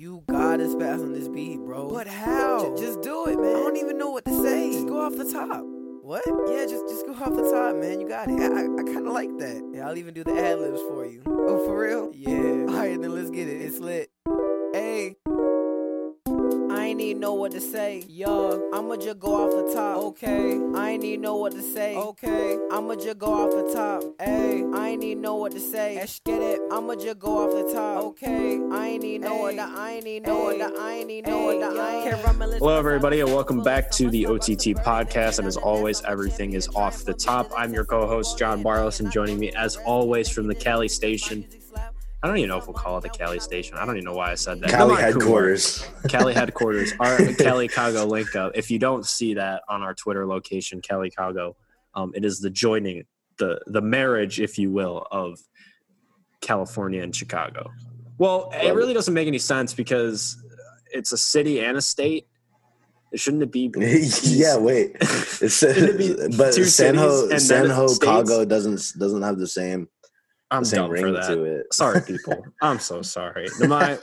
You gotta spaz on this beat, bro. But how? J- just do it, man. I don't even know what to say. Just go off the top. What? Yeah, just just go off the top, man. You got it. I, I, I kind of like that. Yeah, I'll even do the ad libs for you. Oh, for real? Yeah. All right, then let's get it. It's lit. Know what to say. Yo, I'ma just go off the top. Okay. I ain't even know what to say. Okay. I'ma just go off the top. Hey. I ain't even know what to say. Let's get it. I'ma just go off the top. Okay. I ain't even know what Hey. I ain't even know what the I ain't even know what the I ain't Hey, can't run my list Hello, everybody, and welcome back to the OTT podcast. And as always, everything is off the top. I'm your co host, Jon Barlos, and joining me, as always, from the Cali station. I don't even know if we'll call it the Cali station. I don't even know why I said that. Cali headquarters. Cali headquarters. Our Cali Cago link up. If you don't see that on our Twitter location, Cali Cago, um, it is the joining, the the marriage, if you will, of California and Chicago. Well, it really doesn't make any sense because it's a city and a state. Shouldn't it be? yeah, wait. It's, it be but San Ho, San Ho? Cago doesn't doesn't have the same I'm the same dumb ring for that. to it. Sorry, people. I'm so sorry. Nimai,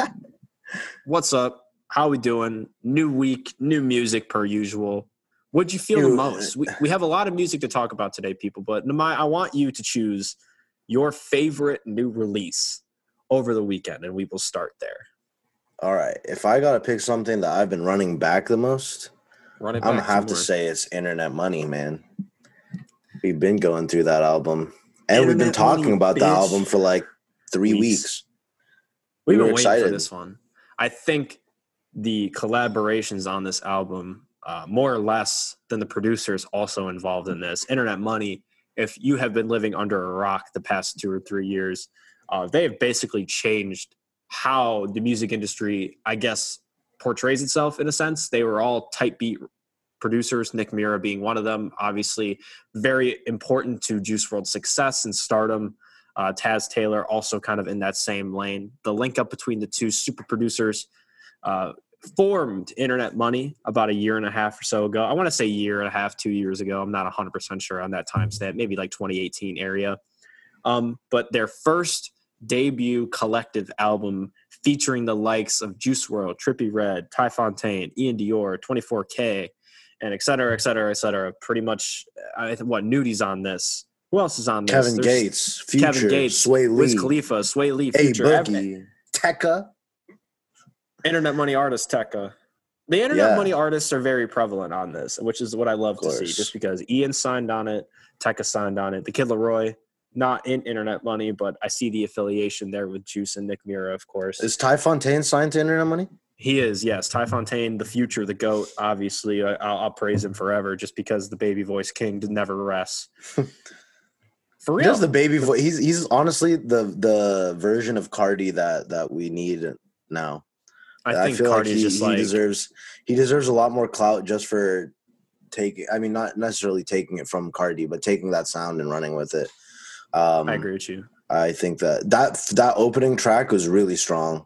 what's up? How we doing? New week, new music per usual. What'd you feel the most? We, we have a lot of music to talk about today, people. But Nimai, I want you to choose your favorite new release over the weekend, and we will start there. All right. If I gotta pick something that I've been running back the most, I'm gonna have to say it's Internet Money, man. We've been going through that album. And we've been talking about the album for like three Weeks. weeks. We've we been were waiting for this one. I think the collaborations on this album, uh, more or less than the producers, also involved in this. Internet Money. If you have been living under a rock the past two or three years, uh, they have basically changed how the music industry, I guess, portrays itself. In a sense, they were all tight beat producers. Nick Mira being one of them. Obviously, very important to Juice WRLD's success and stardom uh, Taz Taylor also kind of in that same lane. The link up between the two super producers uh, formed Internet Money about a year and a half or so ago. I want to say year and a half, two years ago. I'm not 100% sure on that time stamp, maybe like 2018 area. Um, but their first debut collective album featuring the likes of Juice WRLD, Trippie Redd, Ty Fontaine, Ian Dior, 24K, and et cetera, et cetera, et cetera. Pretty much, I think what Nudy's on this. Who else is on this? Kevin There's- Gates, Future, Kevin Gates, Swae Lee, Wiz Khalifa, Swae Lee, Future, ev- Boogie, Tecca. Internet Money artist Tecca. The Internet Yeah. Money artists are very prevalent on this, which is what I love to see. Just because Ian signed on it, Tecca signed on it, the Kid LAROI, not in Internet Money, but I see the affiliation there with Juice and Nick Mira, of course. Is Ty Fontaine signed to Internet Money? He is, yes. Ty Fontaine, the future, the goat. Obviously, I, I'll, I'll praise him forever, just because the baby voice king did never rest. For real, does the baby voice. He's he's honestly the the version of Carti that that we need now. I think feel Carti's he, just he like deserves he deserves a lot more clout just for taking. I mean, not necessarily taking it from Carti, but taking that sound and running with it. Um, I agree with you. I think that that that opening track was really strong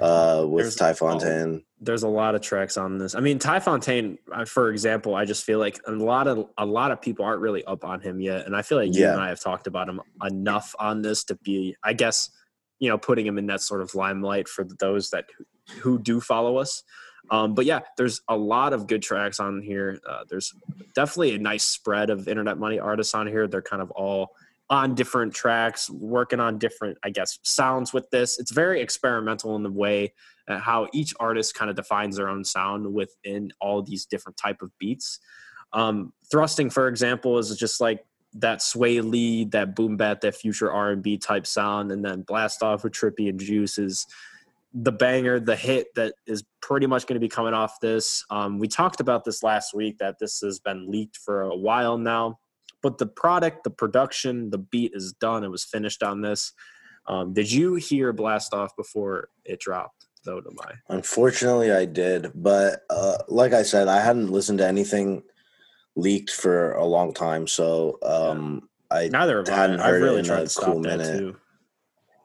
uh, with There's- Ty Fontaine. there's a lot of tracks on this. I mean, Ty Fontaine, for example, I just feel like a lot of a lot of people aren't really up on him yet, and I feel like you Yeah. and I have talked about him enough on this to be, I guess, you know, putting him in that sort of limelight for those that who do follow us. Um, but yeah, there's a lot of good tracks on here. Uh, there's definitely a nice spread of internet money artists on here. They're kind of all on different tracks, working on different, I guess, sounds with this. It's very experimental in the way uh, how each artist kind of defines their own sound within all these different type of beats. Um, thrusting, for example, is just like that sway lead, that boom bat, that future R and B type sound, and then blast off with Trippie and Juice is the banger, the hit that is pretty much going to be coming off this. Um, we talked about this last week that this has been leaked for a while now, but the product, the production, the beat is done. It was finished on this. Um, did you hear Blast Off before it dropped? Though, to my Unfortunately, I did, but uh, like I said, I hadn't listened to anything leaked for a long time, so um, I neither have I. hadn't I've heard it really in tried to stop cool that minute. too.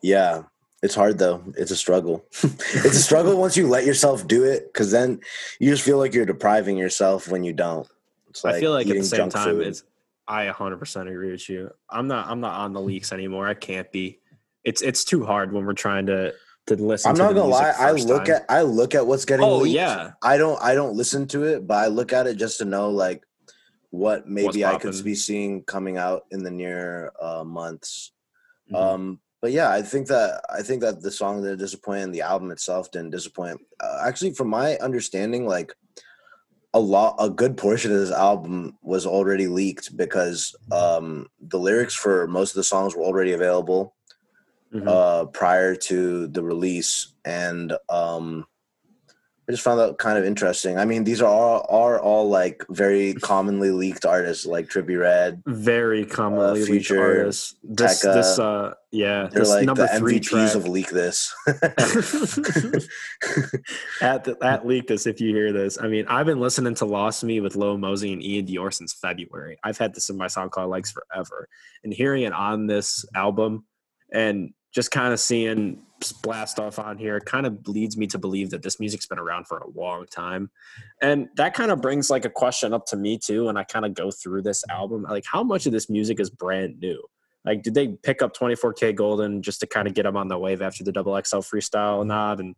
Yeah, it's hard though. It's a struggle. it's a struggle once you let yourself do it, because then you just feel like you're depriving yourself when you don't. It's I feel like at the same time, food. it's I 100% agree with you. I'm not I'm not on the leaks anymore. I can't be. It's it's too hard when we're trying to to listen. I'm to not gonna lie. I look time. at I look at what's getting. Oh leaked. yeah, I don't I don't listen to it, but I look at it just to know like what maybe I could be seeing coming out in the near uh, months. Mhm. Um, but yeah, I think that I think that the song didn't disappoint. And the album itself didn't disappoint. Uh, actually, from my understanding, like a lot, a good portion of this album was already leaked because um, the lyrics for most of the songs were already available Mhm. uh, prior to the release, and um, I just found that kind of interesting. I mean, these are all are all like very commonly leaked artists, like Trippie Redd. very commonly leaked Future, artists. This, Tecca. this, uh, yeah, They're this like number the three MVPs track. of leak this. at the, at leak this if you hear this. I mean, I've been listening to Lost Me with Lil Mosey and Ian Dior since February. I've had this in my SoundCloud likes forever, and hearing it on this album and just kind of seeing blast off on here kind of leads me to believe that this music's been around for a long time. And that kind of brings like a question up to me too and i kind of go through this album like how much of this music is brand new? Like did they pick up 24kGoldn just to kind of get them on the wave after the double xl freestyle nod and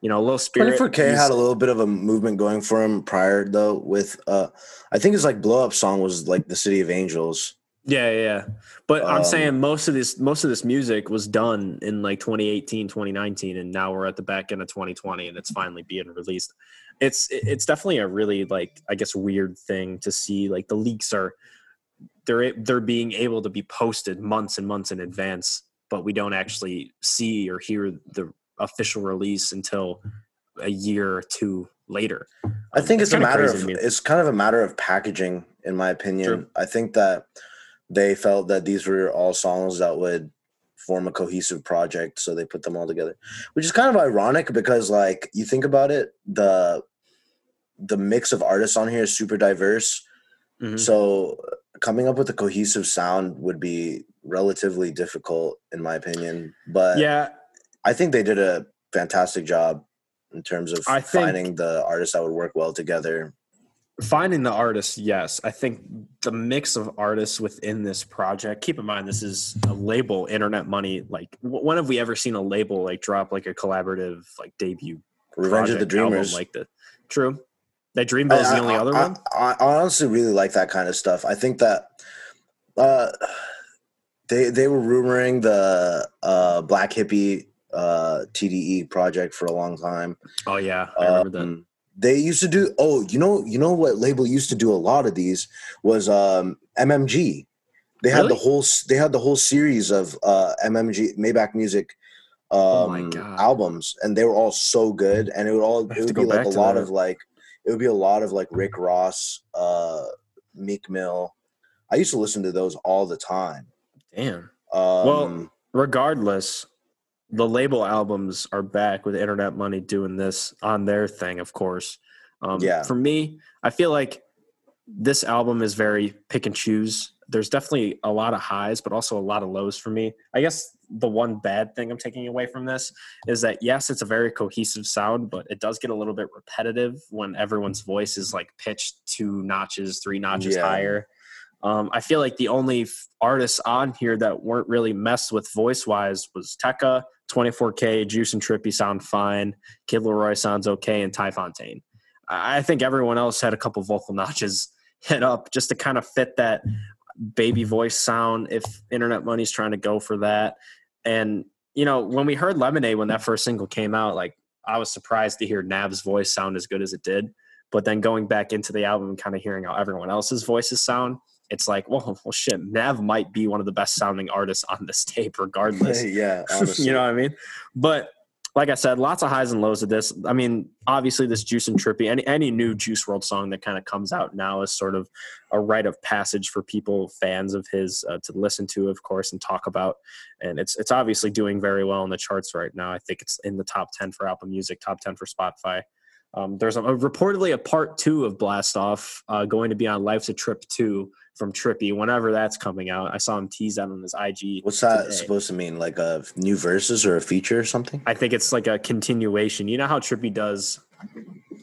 you know a little spirit 24K he's- had a little bit of a movement going for him prior though with uh I think his like blow up song was like the City of Angels. Yeah, yeah, yeah. But I'm Um, saying most of this most of this music was done in like 2018, 2019 and now we're at the back end of 2020 and it's finally being released. It's it's definitely a really like I guess weird thing to see like the leaks are they're they're being able to be posted months and months in advance, but we don't actually see or hear the official release until a year or two later. I think It's it's, a matter of it's kind of a matter of packaging, in my opinion. True. I think that they felt that these were all songs that would form a cohesive project, so they put them all together. Which is kind of ironic because, like, you think about it, the the mix of artists on here is super diverse. Mhm. So coming up with a cohesive sound would be relatively difficult, in my opinion. But Yeah, I think they did a fantastic job in terms of I think- finding the artists that would work well together. Finding the artists yes i think the mix of artists within this project keep in mind this is a label internet money like when have we ever seen a label like drop like a collaborative like debut Revenge of the Dreamers. like the true that dreamville is the only other I, one I, I honestly really like that kind of stuff. I think that uh, they they were rumoring the uh, Black Hippy uh, TDE project for a long time. oh yeah i remember that Um, They used to do. Oh, you know, you know what label used to do a lot of these was um, MMG. They had the whole. s- They had the whole series of uh, MMG Maybach Music Oh um, God. albums, and they were all so good. And it would all. It would be like a lot that. of like. It would be a lot of like Rick Ross, uh, Meek Mill. I used to listen to those all the time. damn Um, Well, regardless the label albums are back with internet money doing this on their thing of course. Um, Yeah. for me i feel like this album is very pick and choose. There's definitely a lot of highs but also a lot of lows for me. I guess the one bad thing i'm taking away from this is that yes it's a very cohesive sound but it does get a little bit repetitive when everyone's voice is like pitched two notches three notches Yeah. higher. Um, I feel like the only f- artists on here that weren't really messed with voice wise was Tecca, 24K, Juice and Trippie sound fine, Kid LAROI sounds okay, and Ty Fontaine. I think everyone else had a couple vocal notches hit up just to kind of fit that baby voice sound if Internet Money's trying to go for that. And, you know, when we heard Lemonade when that first single came out, like I was surprised to hear Nav's voice sound as good as it did. But then going back into the album and kind of hearing how everyone else's voices sound, it's like, well, well, shit, Nav might be one of the best sounding artists on this tape, regardless. yeah, you know what I mean? But like I said, lots of highs and lows of this. I mean, obviously, this Juice and Trippie, any any new Juice WRLD song that kind of comes out now is sort of a rite of passage for people, fans of his, uh, to listen to, of course, and talk about. And it's it's obviously doing very well in the charts right now. I think it's in the top ten for Apple Music, top ten for Spotify. Um, there's a, reportedly a part two of Blast Off uh, going to be on Life's a Trip two from Trippie whenever that's coming out. I saw him tease that on his IG. What's that today. supposed to mean? Like a new verses or a feature or something? I think it's like a continuation. You know how Trippie does?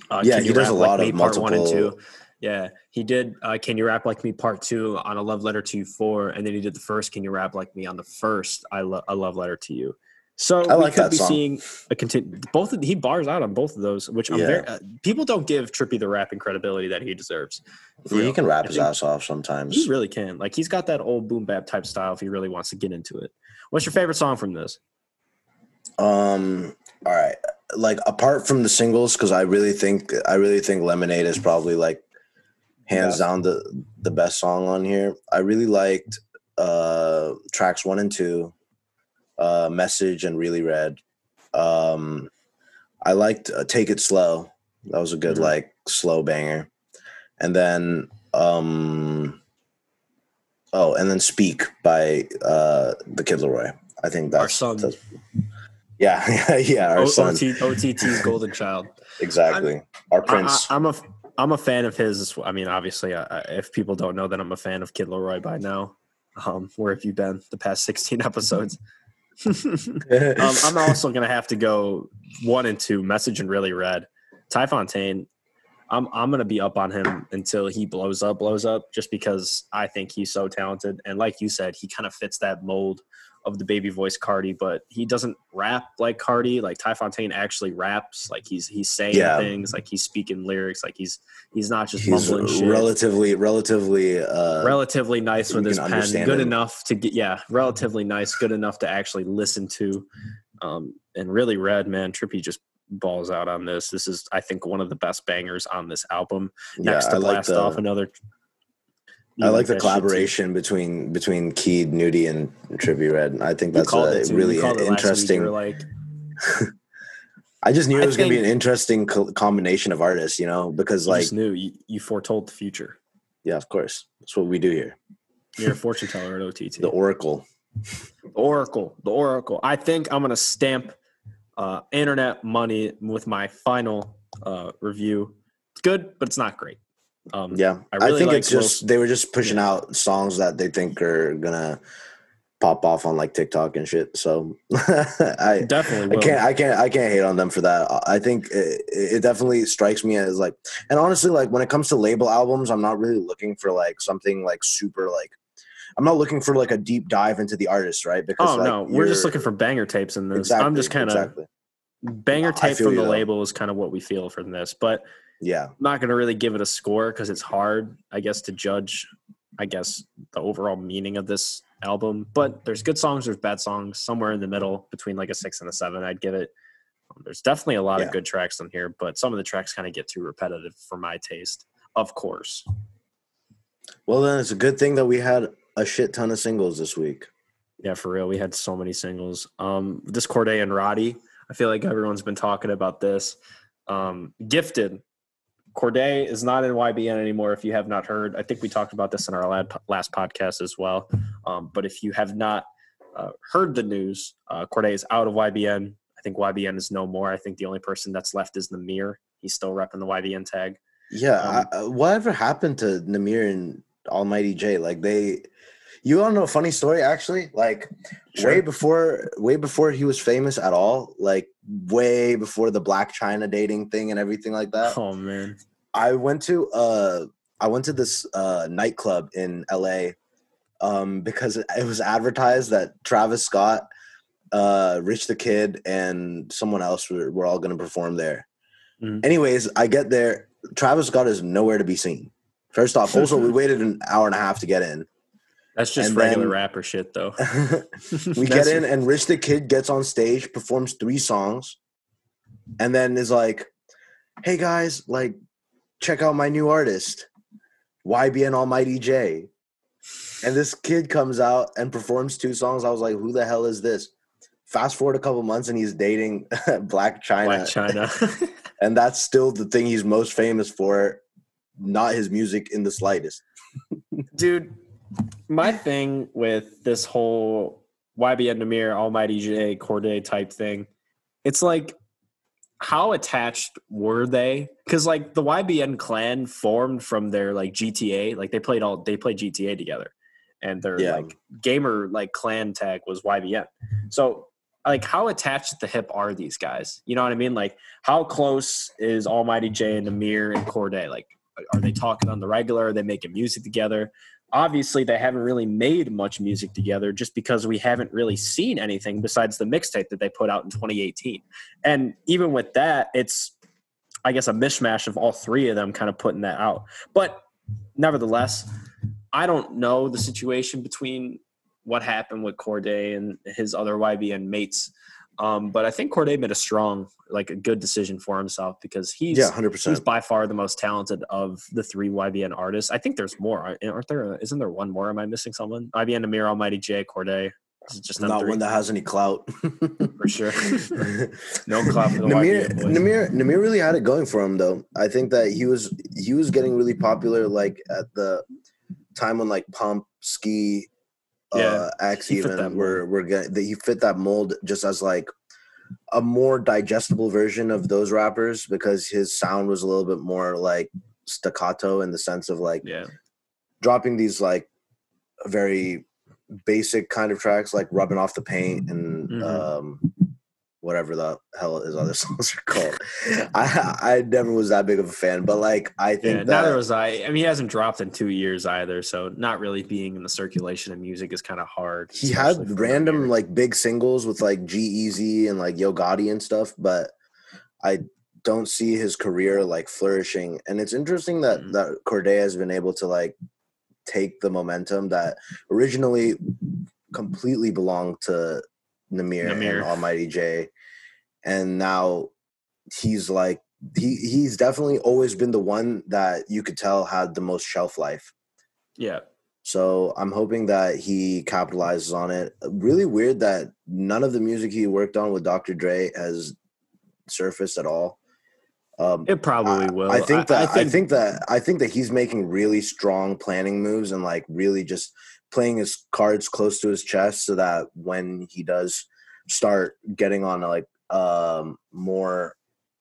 Uh, Yeah, he does a Like lot Me, of part one and two. multiple- Yeah, he did. Uh, Can you rap like me? Part two on a love letter to you four, and then he did the first Can you rap like me on the first I, lo- a love letter to you. So I we like could that be song. seeing a continue. Both of, he bars out on both of those, which I'm Yeah. very. Uh, people don't give Trippie the rapping credibility that he deserves. Yeah, he can rap I his ass off sometimes. He really can. Like he's got that old boom bap type style if he really wants to get into it. What's your favorite song from this? Um. All right. Like apart from the singles, because I really think I really think Lemonade is probably like hands Best. down the the best song on here. I really liked uh tracks one and two, uh, Message and Really Redd. Um, I liked uh, Take It Slow. That was a good Mhm. like slow banger, and then um. Oh, and then Speak by uh the Kid LAROI. I think that's Our son. that's- yeah, yeah, our O- son. OT, OTT's Golden Child. Exactly. Our I, prince. I, am a I'm a fan of his. I mean, obviously, I, I, if people don't know that I'm a fan of Kid LAROI by now, um, where have you been the past 16 episodes? Um, I'm also gonna have to go one and two. Message and really red. Ty Fontaine. I'm I'm gonna be up on him until he blows up, blows up, just because I think he's so talented. And like you said, he kind of fits that mold of the baby voice Carti, but he doesn't rap like Carti. Like Ty Fontaine actually raps. Like he's he's saying Yeah. things, like he's speaking lyrics, like he's he's not just He's mumbling shit relatively, relatively. Uh, relatively nice with his pen, good him. enough to get yeah, relatively nice, good enough to actually listen to. Um, and really red, man, Trippie just balls out on this. This is, I think, one of the best bangers on this album. yeah, Next to I like blast the. off another. I like the that shit too. collaboration between between Keed, Nudy, and Trippie Redd. I think that's a really You called it last week. Interesting. like, I just knew I it was going to be an interesting co- combination of artists, you know, because you like, just knew you, you foretold the future. yeah, of course, that's what we do here. You're a fortune teller at OTT. The Oracle. Oracle, the Oracle. I think I'm gonna stamp uh, internet money with my final uh, review. It's good, but it's not great. Um, Yeah, I I, think like it's just they were just pushing Yeah. out songs that they think are gonna pop off on like TikTok and shit. So I definitely. I can't I can't I can't hate on them for that. I I think it, it definitely strikes me as like and honestly like when it comes to label albums, I'm not really looking for like something like super like I'm not looking for like a deep dive into the artist, right? Because Oh like, no, we're just looking for banger tapes in this. exactly, I'm just kind of exactly. banger tape from the though. label is kind of what we feel from this, but yeah. I'm not gonna really give it a score because it's hard, I guess, to judge. I guess the overall meaning of this album, but there's good songs, there's bad songs, somewhere in the middle between like a six and a seven. I'd give it. Um, there's definitely a lot Yeah. of good tracks on here, but some of the tracks kind of get too repetitive for my taste. Of course, Well then it's a good thing that we had a shit ton of singles this week. Yeah, for real. We had so many singles. Um, this Cordae and Roddy. I feel like everyone's been talking about this. Um, Gifted. Cordae is not in YBN anymore. If you have not heard, I think we talked about this in our last podcast as well. Um, but if you have not uh, heard the news, uh, Cordae is out of YBN. I think YBN is no more. I think the only person that's left is Nahmir. He's still repping the YBN tag. Yeah, Um, I, uh, whatever happened to Nahmir and Almighty Jay? Like they, you want to know a funny story? Actually, like way before, way before he was famous at all. Like way before the Blac Chyna dating thing and everything like that. Oh man, I went to uh, I went to this uh nightclub in L.A. Um, because it was advertised that Travis Scott, uh, Rich the Kid, and someone else were, were all going to perform there. Mhm. Anyways, I get there. Travis Scott is nowhere to be seen. First off, also we waited an hour and a half to get in. That's just And regular then- rapper shit, though. we get in, and Rich the Kid gets on stage, performs three songs, and then is like, "Hey guys, like, check out my new artist, YBN Almighty Jay." And this kid comes out and performs two songs. I was like, "Who the hell is this?" Fast forward a couple months, and he's dating Blac Chyna, Blac Chyna. and that's still the thing he's most famous for. Not his music in the slightest. dude my thing with this whole ybn nahmir almighty jay cordae type thing it's like how attached were they? Because like the ybn clan formed from their like gta like they played all they played gta together. And their Yeah. like gamer like clan tag was ybn so like how attached to the hip are these guys? You know what i mean? Like how close is almighty jay and nahmir and cordae? Like are they talking on the regular? Are they making music together obviously they haven't really made much music together just because we haven't really seen anything besides the mixtape that they put out in 2018 and even with that it's i guess a mishmash of all three of them kind of putting that out. But nevertheless i don't know the situation between what happened with cordae and his other ybn mates um, but I think Cordae made a strong, like a good decision for himself because he's Yeah, hundred he's by far the most talented of the three YBN artists. I think there's more, aren't there? Isn't there one more? Am I missing someone? IBN, Amir, Almighty Jay, Cordae. Is just Not three? one that has any clout. for sure. No clout for the Nahmir, YBN boys. Nahmir, Nahmir really had it going for him though. I think that he was he was getting really popular like at the time when like Pump, Ski, Yeah, uh, X he fit that even were were getting that he fit that mold just as like a more digestible version of those rappers because his sound was a little bit more like staccato in the sense of like Yeah, dropping these like very basic kind of tracks like rubbing off the paint and Mhm. um whatever the hell his other songs are called i i never was that big of a fan but like i think yeah. that Neither was I. I mean, he hasn't dropped in two years either, so not really being in the circulation of music is kind of hard. he had random like big singles with like g-eazy and like yo gotti and stuff but i don't see his career like flourishing and it's interesting that Mhm. that cordae has been able to like take the momentum that originally completely belonged to Nahmir, Nahmir. and Almighty Jay, and now he's like he he's definitely always been the one that you could tell had the most shelf life. Yeah, So I'm hoping that he capitalizes on it. Really weird that none of the music he worked on with Dr. Dre has surfaced at all. Um, it probably I- will. I think that I think, think that I think that he's making really strong planning moves and like really just playing his cards close to his chest so that when he does start getting on a, like um more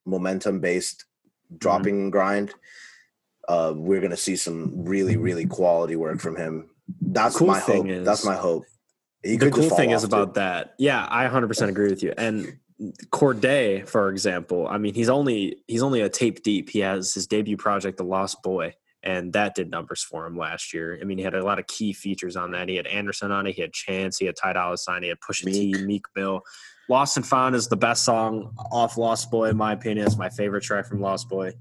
momentum based Mm-hmm. dropping grind uh we're gonna see some really really quality work from him that's cool my hope is- that's my hope he the cool thing is about too. that. Yeah, I 100% agree with you. And Cordae, for example, I mean, he's only he's only a tape deep. He has his debut project, The Lost Boy, and that did numbers for him last year. I mean, he had a lot of key features on that. He had Anderson on it, he had Chance, he had Ty Dolla Sign, he had Pusha T, Meek. Meek Mill. Lost and Found is the best song off Lost Boy, in my opinion. It's my favorite track from Lost Boy.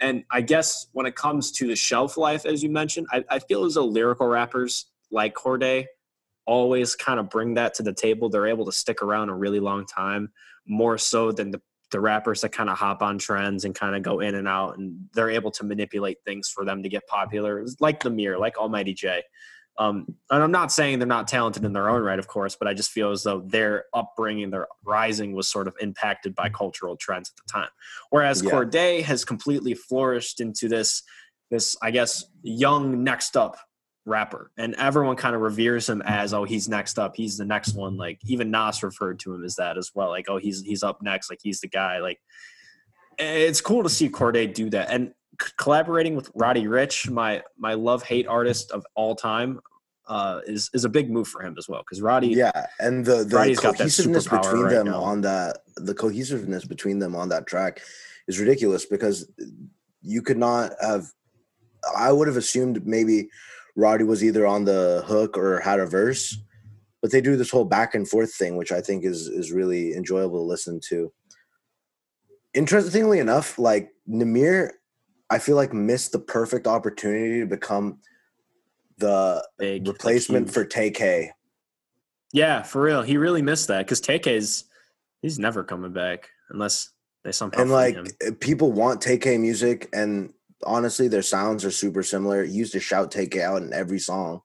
And I guess when it comes to the shelf life, as you mentioned, I, I feel as though lyrical rappers like Cordae always kind of bring that to the table. They're able to stick around a really long time, more so than the, the rappers that kind of hop on trends and kind of go in and out. And they're able to manipulate things for them to get popular, It's like the Mirror, like Almighty Jay. Um, and I'm not saying they're not talented in their own right, of course, but I just feel as though their upbringing, their rising was sort of impacted by cultural trends at the time. Whereas Yeah. Cordae has completely flourished into this, this I guess, young next up rapper, and everyone kind of reveres him as, oh, he's next up, he's the next one. Like even Nas referred to him as that as well. Like, oh, he's he's up next, like he's the guy. Like it's cool to see Cordae do that, and c- collaborating with Roddy Ricch, my my love hate artist of all time, uh, is is a big move for him as well because Roddy. Yeah, and the the Roddy's cohesiveness between right them now. on that the cohesiveness between them on that track is ridiculous because you could not have. I would have assumed maybe Roddy was either on the hook or had a verse, but they do this whole back and forth thing, which I think is is really enjoyable to listen to. Interestingly enough, like Nahmir, I feel like missed the perfect opportunity to become the big replacement for TK. Yeah, for real. He really missed that because Teke's he's never coming back unless they somehow and like him. people want TK music, and honestly, their sounds are super similar. He used to shout TK out in every song.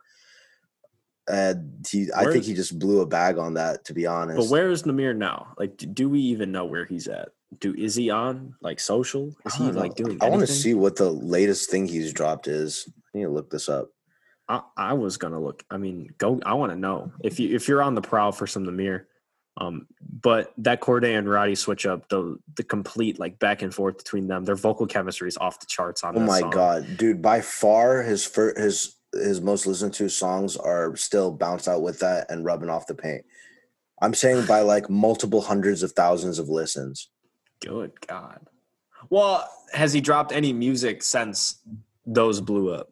And he, I think he just blew a bag on that. To be honest, But where is Nahmir now? Like, do, do we even know where he's at? Do is he on like social? Is he know. like doing? I want to see what the latest thing he's dropped is. I need to look this up. I, I was gonna look. I mean, go. I want to know if you if you're on the prowl for some Nahmir. Um, but that Cordae and Roddy switch up the the complete like back and forth between them. Their vocal chemistry is off the charts on. Oh my song. god, dude! By far, his fir- his his most listened to songs are still bounce out with that and rubbing off the paint. I'm saying by like multiple hundreds of thousands of listens. Good God. Well, has he dropped any music since those blew up?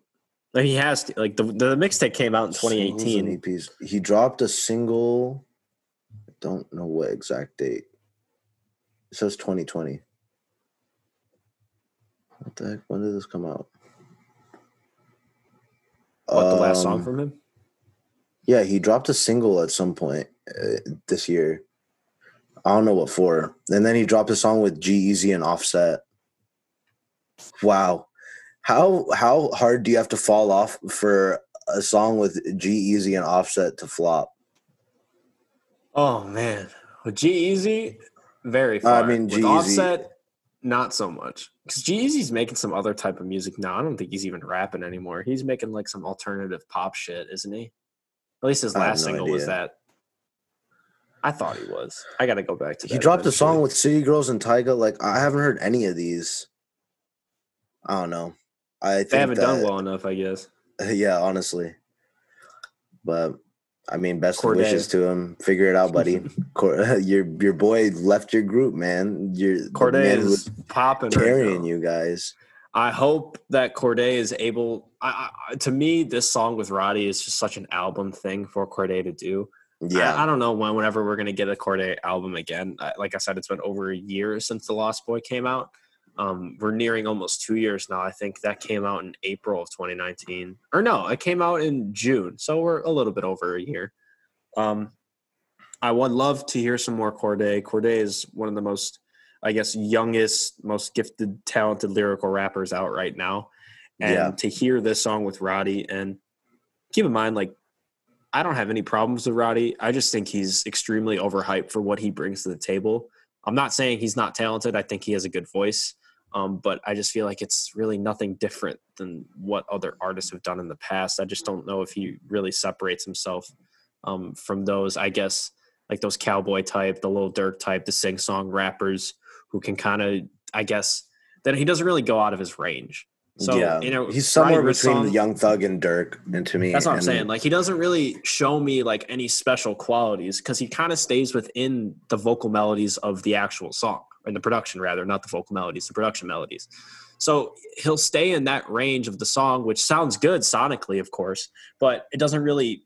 Like, he has to. Like the the mixtape came out in 2018. He dropped a single. Don't know what exact date. It says 2020. What the heck? When did this come out? What the last song Um, from him? Yeah, he dropped a single at some point uh, this year. I don't know what for. And then he dropped a song with G-Eazy and Offset. Wow. How how hard do you have to fall off for a song with G-Eazy and Offset to flop? Oh man, with G-Eazy, very far. I mean, with G-Eazy- Offset, not so much. Because G-Eazy's making some other type of music now. I don't think he's even rapping anymore. He's making like some alternative pop shit, isn't he? At least his I have last no single was idea. that. I thought he was. I got to go back to that. He dropped a eventually. song with City Girls and Tyga. Like I haven't heard any of these. I don't know. I think They haven't done that- well enough, I guess. Yeah, honestly. But I mean, best Cordae. wishes to him. Figure it out, buddy. Cor- your your boy left your group, man. You're the Cordae is popping. carrying now. you guys. I hope that Cordae is able. I, I, to me, this song with Roddy is just such an album thing for Cordae to do. Yeah, I, I don't know when, whenever we're gonna get a Cordae album again. I, like I said, it's been over a year since the Lost Boy came out. Um, we're nearing almost two years now. I think that came out in April of 2019, or no, it came out in June. So we're a little bit over a year. Um, I would love to hear some more Cordae. Cordae is one of the most, I guess, youngest, most gifted, talented lyrical rappers out right now. And Yeah. to hear this song with Roddy, and keep in mind, like, I don't have any problems with Roddy. I just think he's extremely overhyped for what he brings to the table. I'm not saying he's not talented. I think he has a good voice. Um, but I just feel like it's really nothing different than what other artists have done in the past. I just don't know if he really separates himself um, from those, I guess, like those cowboy type, the Lil Durk type, the sing song rappers who can kind of, I guess, that he doesn't really go out of his range. So, yeah. you know, he's somewhere between song- the Young Thug and Durk, and to me, that's what I'm saying. Like he doesn't really show me like any special qualities because he kind of stays within the vocal melodies of the actual song or the production rather, not the vocal melodies, the production melodies. So he'll stay in that range of the song, which sounds good sonically, of course, but it doesn't really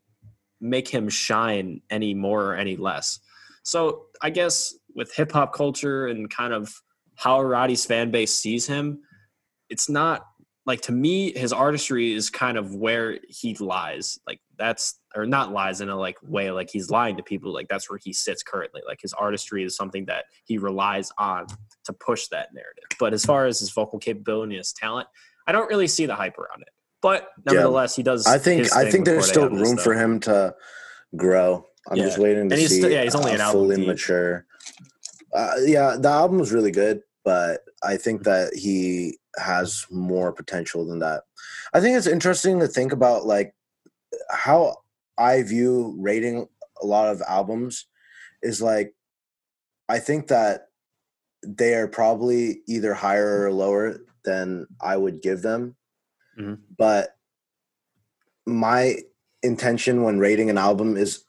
make him shine any more or any less. So I guess with hip hop culture and kind of how Roddy's fan base sees him, it's not like to me his artistry is kind of where he lies like that's or not lies in a like way like he's lying to people like that's where he sits currently like his artistry is something that he relies on to push that narrative but as far as his vocal capability and his talent i don't really see the hype around it but nevertheless he does I think I think there's still room for him to grow. I'm Yeah. just waiting to And he's see. still- yeah, he's only an album fully deep. mature. Uh, yeah, the album was really good, but I think that he has more potential than that. I think it's interesting to think about like how I view rating a lot of albums is like I think that they are probably either higher or lower than I would give them. Mhm. But my intention when rating an album is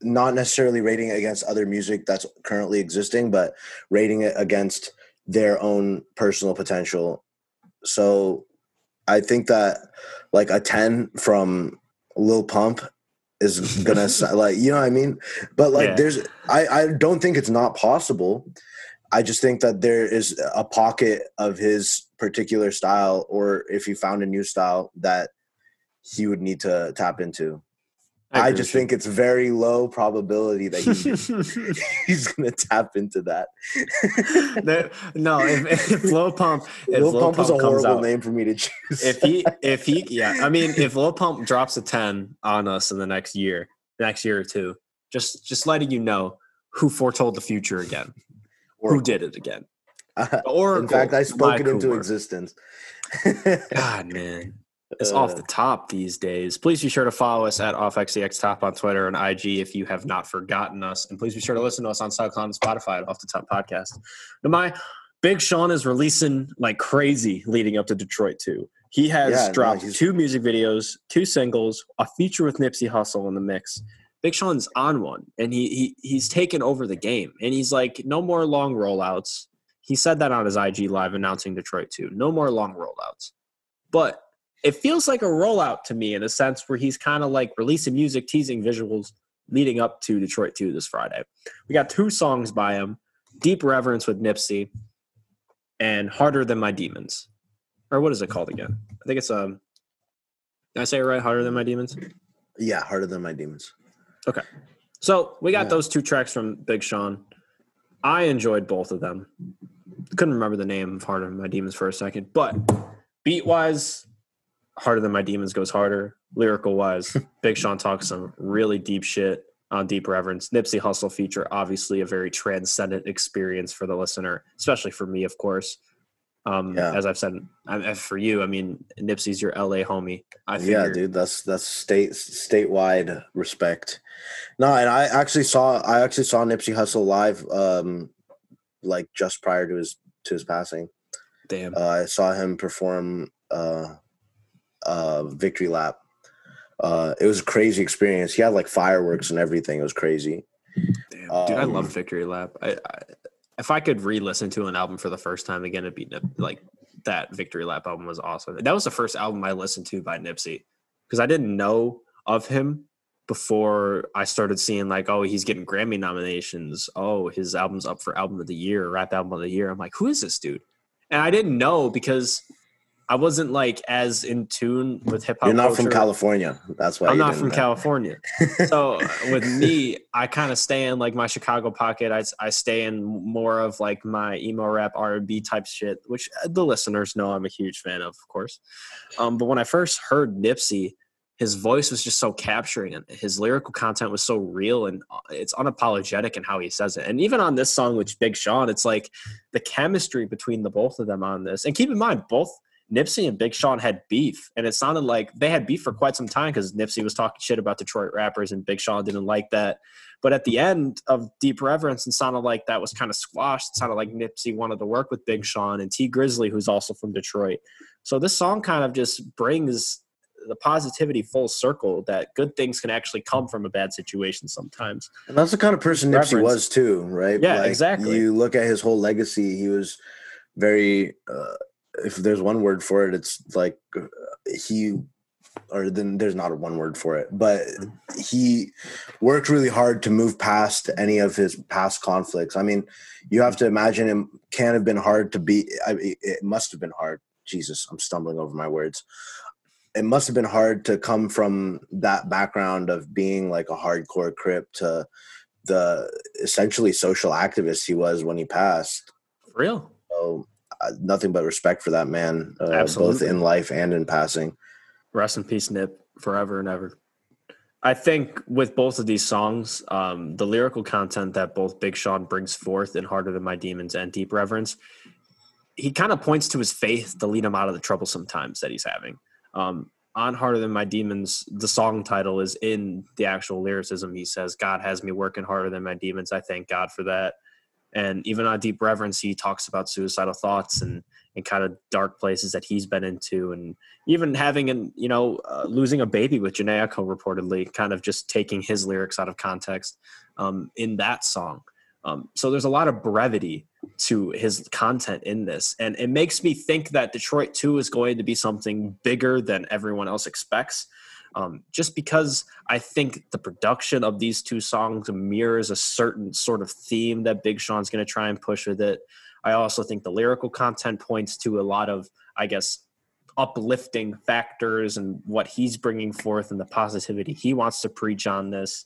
not necessarily rating it against other music that's currently existing, but rating it against their own personal potential. So I think that like a 10 from Lil Pump is gonna like you know what I mean? But like Yeah. there's I, I don't think it's not possible. I just think that there is a pocket of his particular style, or if he found a new style that he would need to tap into. I, agree just think it's very low probability that he, he's gonna tap into that. There- no if, if Lil Pump if Lil Pump was a horrible out- name for me to choose. if he if he yeah i mean if Low Pump drops a 10 on us in the next year next year or two just just letting you know who foretold the future again who did it again uh, or In fact, I spoke it into existence. god man it's off the uh. top these days. Please be sure to follow us at offxcx top on twitter and ig if you have not forgotten us. And please be sure to listen to us on soundcloud and spotify at off the top podcast. My big sean is releasing like crazy leading up to detroit 2 he has Yeah, dropped he's- two music videos two singles a feature with nipsey Hussle in the mix. Big sean's on one and he, he he's taken over the game and he's like no more long rollouts. He said that on his ig live announcing detroit 2 no more long rollouts. But it feels like a rollout to me in a sense where he's kind of like releasing music, teasing visuals leading up to Detroit 2 this Friday. We got two songs by him Deep Reverence with Nipsey and Harder Than My Demons. Or what is it called again? I think it's um did I say it right? Harder Than My Demons? Yeah, harder than my demons. Okay. So we got Yeah. those two tracks from Big Sean. I enjoyed both of them. Couldn't remember the name of Harder Than My Demons for a second, but beat wise, Harder Than My Demons goes harder. Lyrical wise, Big Sean talks some really deep shit on Deep Reverence. Nipsey Hussle feature, obviously a very transcendent experience for the listener, especially for me, of course. Um, Yeah. As I've said, I, for you, I mean, Nipsey's your LA homie. I yeah, dude, that's that's state statewide respect. No, and I actually saw I actually saw Nipsey Hussle live, um, like just prior to his to his passing. damn. Uh, I saw him perform uh, uh, Victory Lap. Uh, it was a crazy experience. He had like fireworks and everything. It was crazy. Damn, dude, I love Um, Victory Lap. I, I, if I could re-listen to an album for the first time again, it'd be like that Victory Lap album was awesome. That was the first album I listened to by Nipsey because I didn't know of him before I started seeing like, oh, he's getting Grammy nominations. Oh, his album's up for album of the year, rap album of the year. I'm like, who is this dude? And I didn't know because I wasn't like as in tune with hip hop. You're not from. California. That's why I'm not from know. California. so with me, I kind of stay in like my Chicago pocket. I, I stay in more of like my emo rap R and B type shit, which uh, the listeners know I'm a huge fan of, of course. Um, but when I first heard Nipsey, his voice was just so capturing, and his lyrical content was so real, and uh, it's unapologetic in how he says it. And even on this song, which Big Sean, it's like the chemistry between the both of them on this. And keep in mind, both Nipsey and Big Sean had beef, and it sounded like they had beef for quite some time because Nipsey was talking shit about Detroit rappers, and Big Sean didn't like that. But at the end of Deep Reverence, it sounded like that was kind of squashed. It sounded like Nipsey wanted to work with Big Sean and Tee Grizzley, who's also from Detroit. So this song kind of just brings the positivity full circle that good things can actually come from a bad situation sometimes. And that's the kind of person Nipsey Reverence. was too, right? Yeah, exactly. You look at his whole legacy; he was very. Uh, if there's one word for it, it's like he, or then there's not a one word for it, but he worked really hard to move past any of his past conflicts. I mean, you have to imagine it can have been hard to be. I, it- must have been hard. Jesus, I'm stumbling over my words. It must have been hard to come from that background of being like a hardcore crip to the essentially social activist he was when he passed. For real. So nothing but respect for that man, uh, both in life and in passing. Rest in peace, Nip, forever and ever. I think with both of these songs, um, the lyrical content that both Big Sean brings forth in Harder Than My Demons and Deep Reverence, he kind of points to his faith to lead him out of the troublesome times that he's having. Um, on Harder Than My Demons, the song title is in the actual lyricism. He says, God has me working harder than my demons. I thank God for that. And even on Deep Reverence, he talks about suicidal thoughts and, and kind of dark places that he's been into. And even having an you know uh, losing a baby with Jhené Aiko reportedly kind of just taking his lyrics out of context um, in that song. Um, so there's a lot of brevity to his content in this. And it makes me think that Detroit 2 is going to be something bigger than everyone else expects um, just because I think the production of these two songs mirrors a certain sort of theme that Big Sean's going to try and push with it. I also think the lyrical content points to a lot of, I guess, uplifting factors and what he's bringing forth and the positivity he wants to preach on this.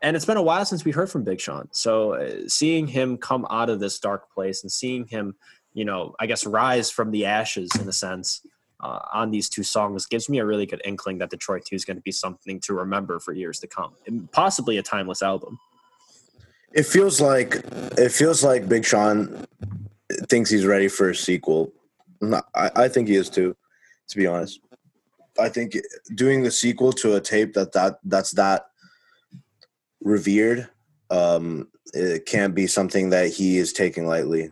And it's been a while since we heard from Big Sean. So uh, seeing him come out of this dark place and seeing him, you know, I guess rise from the ashes in a sense uh, on these two songs gives me a really good inkling that Detroit 2 is going to be something to remember for years to come and possibly a timeless album. It feels like it feels like Big Sean thinks he's ready for a sequel. I, I think he is too, to be honest. I think doing the sequel to a tape that, that that's that revered, um, it can't be something that he is taking lightly.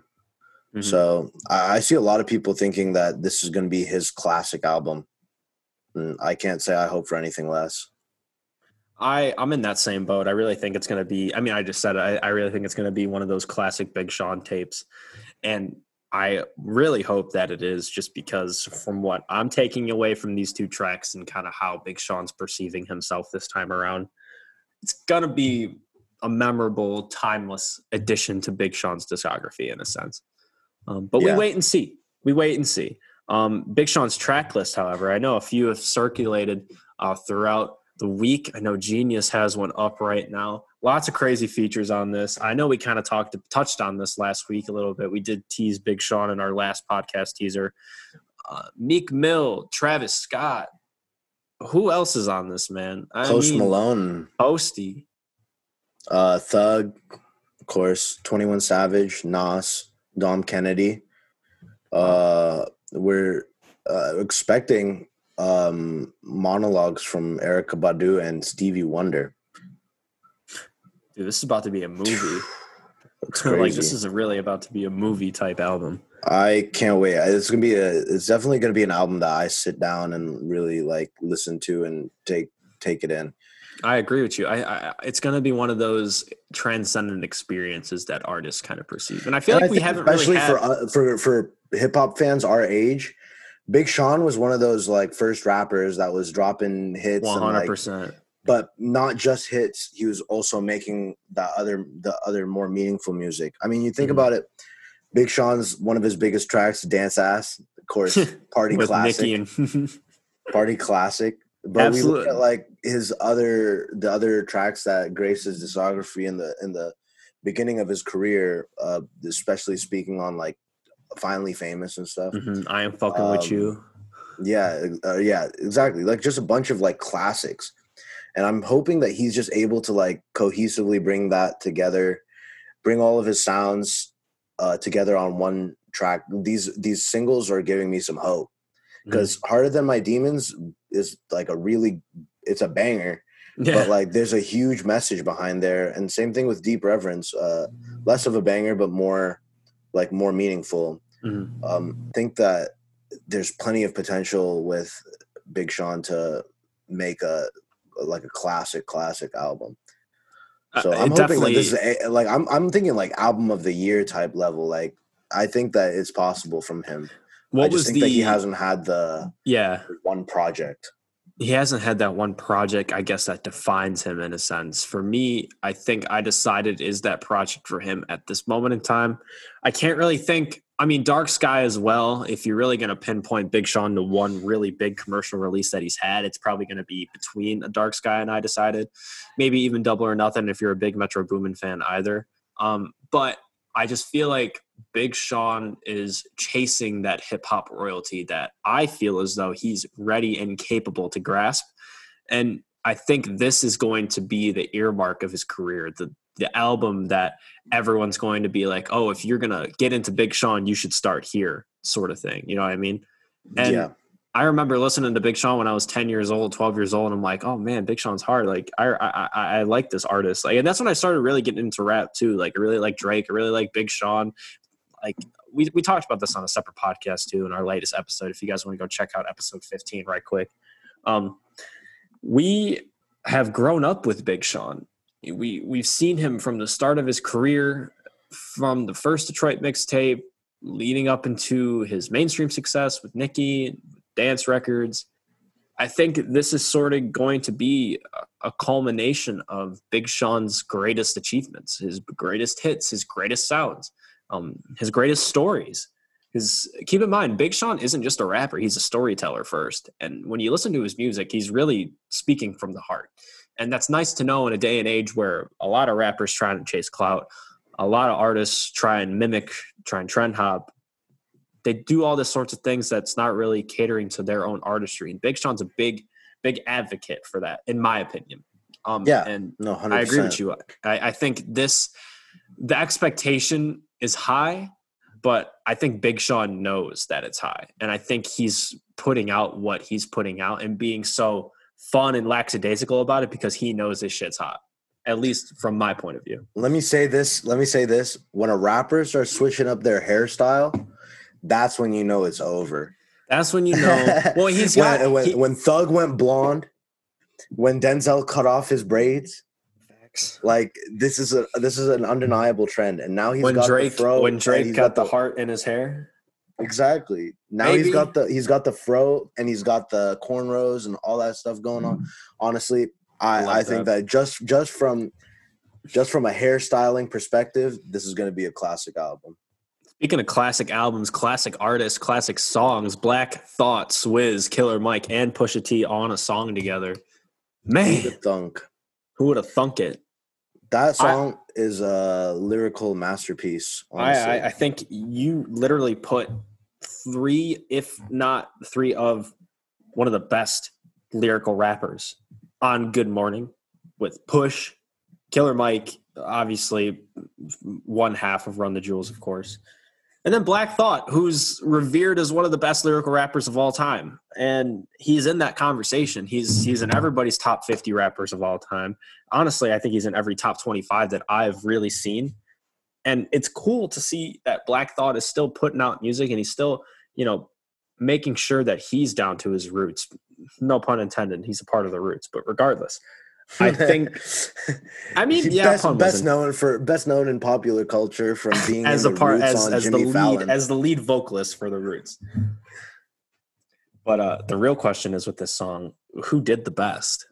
Mhm. So I, I see a lot of people thinking that this is going to be his classic album. And I can't say I hope for anything less. I I'm in that same boat. I really think it's going to be. I mean, I just said it, I, I really think it's going to be one of those classic Big Sean tapes, and I really hope that it is just because from what I'm taking away from these two tracks and kind of how Big Sean's perceiving himself this time around, it's gonna be a memorable, timeless addition to Big Sean's discography in a sense. Um, but Yeah. we wait and see. We wait and see. Um, Big Sean's track list, however, I know a few have circulated uh, throughout the week. I know Genius has one up right now. Lots of crazy features on this. I know we kind of talked touched on this last week a little bit. We did tease Big Sean in our last podcast teaser. Uh, Meek Mill, Travis Scott. Who else is on this man? I Post mean, Malone, Posty. uh, Thug, of course, Twenty One Savage, Nas, Dom Kennedy. Uh, we're uh, expecting um, monologues from Erykah Badu and Stevie Wonder. Dude, this is about to be a movie. It's like this is really about to be a movie type album. I can't wait. It's gonna be a. It's definitely gonna be an album that I sit down and really like listen to and take take it in. I agree with you. I, I it's going to be one of those transcendent experiences that artists kind of perceive, and I feel And like I we haven't especially really had. for uh, for for hip hop fans our age. Big Sean was one of those like first rappers that was dropping hits, hundred percent. but not just hits. He was also making the other the other more meaningful music. I mean, you think Mhm. about it. Big Sean's one of his biggest tracks, "Dance Ass," of course, party classic, and party classic. But we look at like his other the other tracks that grace his discography in the in the beginning of his career, uh, especially speaking on like finally famous and stuff. Mhm, I am fucking with Um, you. Yeah, uh, yeah, exactly. Like just a bunch of like classics, and I'm hoping that he's just able to like cohesively bring that together, bring all of his sounds uh, together on one track. These these singles are giving me some hope because "Harder Than My Demons" is like a really it's a banger, Yeah, but like there's a huge message behind there. And same thing with "Deep Reverence," uh, less of a banger but more like more meaningful Mhm. um, think that there's plenty of potential with Big Sean to make a like a classic classic album. So Uh, I'm hoping that this is a, like I'm I'm thinking like album of the year type level. Like I think that it's possible from him. I What just was think the? that he hasn't had the yeah, one project. he hasn't had that one project i guess that defines him in a sense for me i think i decided is that project for him at this moment in time i can't really think i mean dark sky as well if you're really going to pinpoint big sean to one really big commercial release that he's had it's probably going to be between a dark sky and i decided maybe even double or nothing if you're a big metro boomin fan either um, but i just feel like Big Sean is chasing that hip hop royalty that I feel as though he's ready and capable to grasp. And I think this is going to be the earmark of his career, the the album that everyone's going to be like, oh, if you're gonna get into Big Sean, you should start here, sort of thing. You know what I mean? And yeah, I remember listening to Big Sean when I was 10 years old, 12 years old. And I'm like, oh man, Big Sean's hard. Like I, I, I, I like this artist. Like, and that's when I started really getting into rap too. Like I really like Drake. I really like Big Sean. Like we, we talked about this on a separate podcast too in our latest episode. If you guys want to go check out episode 15 right quick. Um, we have grown up with Big Sean. We, we've seen him from the start of his career, from the first Detroit mixtape, leading up into his mainstream success with Nicki, dance records. I think this is sort of going to be a, culmination of Big Sean's greatest achievements, his greatest hits, his greatest sounds, um, his greatest stories. Because keep in mind, Big Sean isn't just a rapper; he's a storyteller first. And when you listen to his music, he's really speaking from the heart. And that's nice to know in a day and age where a lot of rappers try to chase clout, a lot of artists try and mimic, try and trend hop, they do all this sorts of things that's not really catering to their own artistry. And Big Sean's a big, big advocate for that, in my opinion. Um, Yeah, and no, 100%. I agree with you. I, I think this, the expectation is high, but I think Big Sean knows that it's high, and I think he's putting out what he's putting out and being so fun and lackadaisical about it because he knows this shit's hot. At least from my point of view. Let me say this. Let me say this. When a rapper starts switching up their hairstyle, that's when you know it's over. That's when you know. Well, he's got. when, when, he- when Thug went blonde, when Denzel cut off his braids. Like this is a this is an undeniable trend, and now he's When got Drake the fro. when Drake he's got the heart in his hair. exactly. Now Maybe. he's got the he's got the fro and he's got the cornrows and all that stuff going on. Mm-hmm. Honestly, I Love I think that. just just from just from a hairstyling perspective, this is going to be a classic album. Speaking of classic albums, classic artists, classic songs, Black Thought, Swizz, Killer Mike, and Pusha T on a song together. Man, The thunk. who would have thunk it? That song is a lyrical masterpiece. I, Honestly. I, I think you literally put three, if not three, of one of the best lyrical rappers on Good Morning with Push, Killer Mike, obviously one half of Run the Jewels, of course. And then Black Thought, who's revered as one of the best lyrical rappers of all time. And he's in that conversation. He's he's in everybody's top 50 rappers of all time. Honestly, I think he's in every top 25 that I've really seen and it's cool to see that black thought is still putting out music and he's still you know making sure that he's down to his roots no pun intended he's a part of the roots but regardless i think i mean yeah best, pun best wasn't- known for best known in popular culture from being as the part as, as the lead Fallon. as the lead vocalist for the roots but uh the real question is with this song who did the best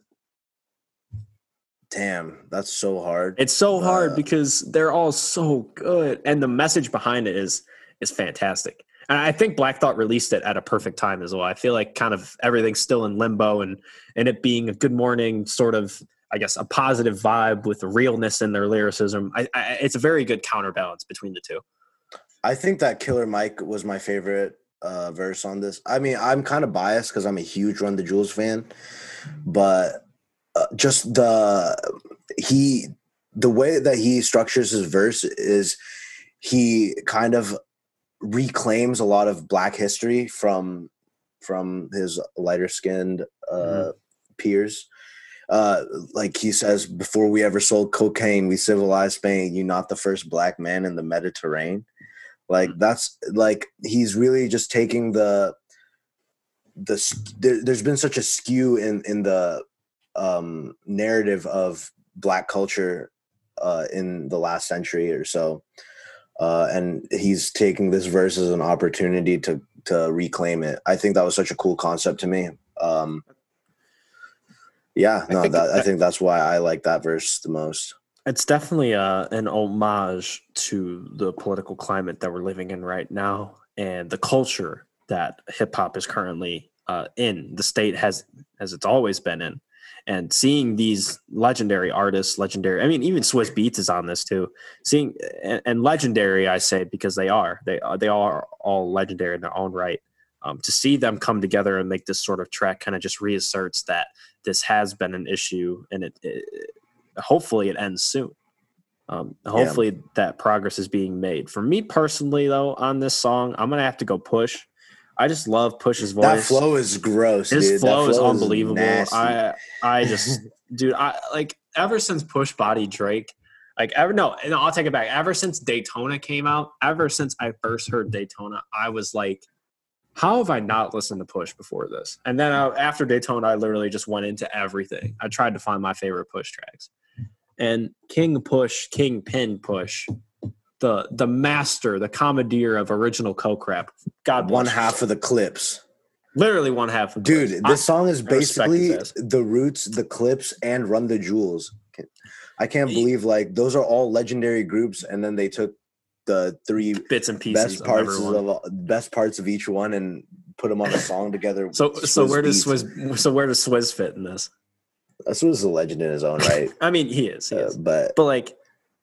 Damn, that's so hard. It's so hard Uh, because they're all so good, and the message behind it is is fantastic. And I think Black Thought released it at a perfect time as well. I feel like kind of everything's still in limbo, and and it being a good morning, sort of, I guess, a positive vibe with the realness in their lyricism. I, I, it's a very good counterbalance between the two. I think that Killer Mike was my favorite uh, verse on this. I mean, I'm kind of biased because I'm a huge Run the Jewels fan, but uh, just the he the way that he structures his verse is he kind of reclaims a lot of black history from from his lighter skinned uh, Mhm. peers. Uh, like he says, before we ever sold cocaine, we civilized Spain. You're not the first black man in the Mediterranean. Like that's like he's really just taking the the there, there's been such a skew in in the um narrative of black culture uh in the last century or so uh and he's taking this verse as an opportunity to to reclaim it. I think that was such a cool concept to me. Um yeah I no think that, i think that's why i like that verse the most. It's definitely uh, an homage to the political climate that we're living in right now and the culture that hip hop is currently uh, in. The state has, as it's always been in, and seeing these legendary artists, legendary. I mean, even Swizz Beatz is on this too. Seeing and, and legendary, I say because they are. They are. They are all legendary in their own right. Um, to see them come together and make this sort of track kind of just reasserts that this has been an issue and it, it hopefully it ends soon. Um, hopefully that progress is being made. For me personally, though, on this song, I'm gonna have to go push. I just love Push's voice. that flow is gross His dude. That flow is unbelievable. nasty. I I just dude, I like ever since Push Body Drake, like ever no, no, I'll take it back. Ever since Daytona came out, ever since I first heard Daytona, I was like, how have I not listened to Push before this? And then uh, after Daytona, I literally just went into everything. I tried to find my favorite Push tracks, and King Push, King Pin Push. The, the master, the commandeer of original coke rap. God one half of the Clipse literally one half of Dude, this song is I respect his basically the roots, the Clipse, and Run the Jewels. I can't believe like those are all legendary groups, and then they took the three bits and pieces best of parts everyone. of, best parts of each one and put them on a song together. so so where does. Swizz so where does Swizz fit in this? Swizz is a legend in his own right, I mean, he is, he uh, is. but But like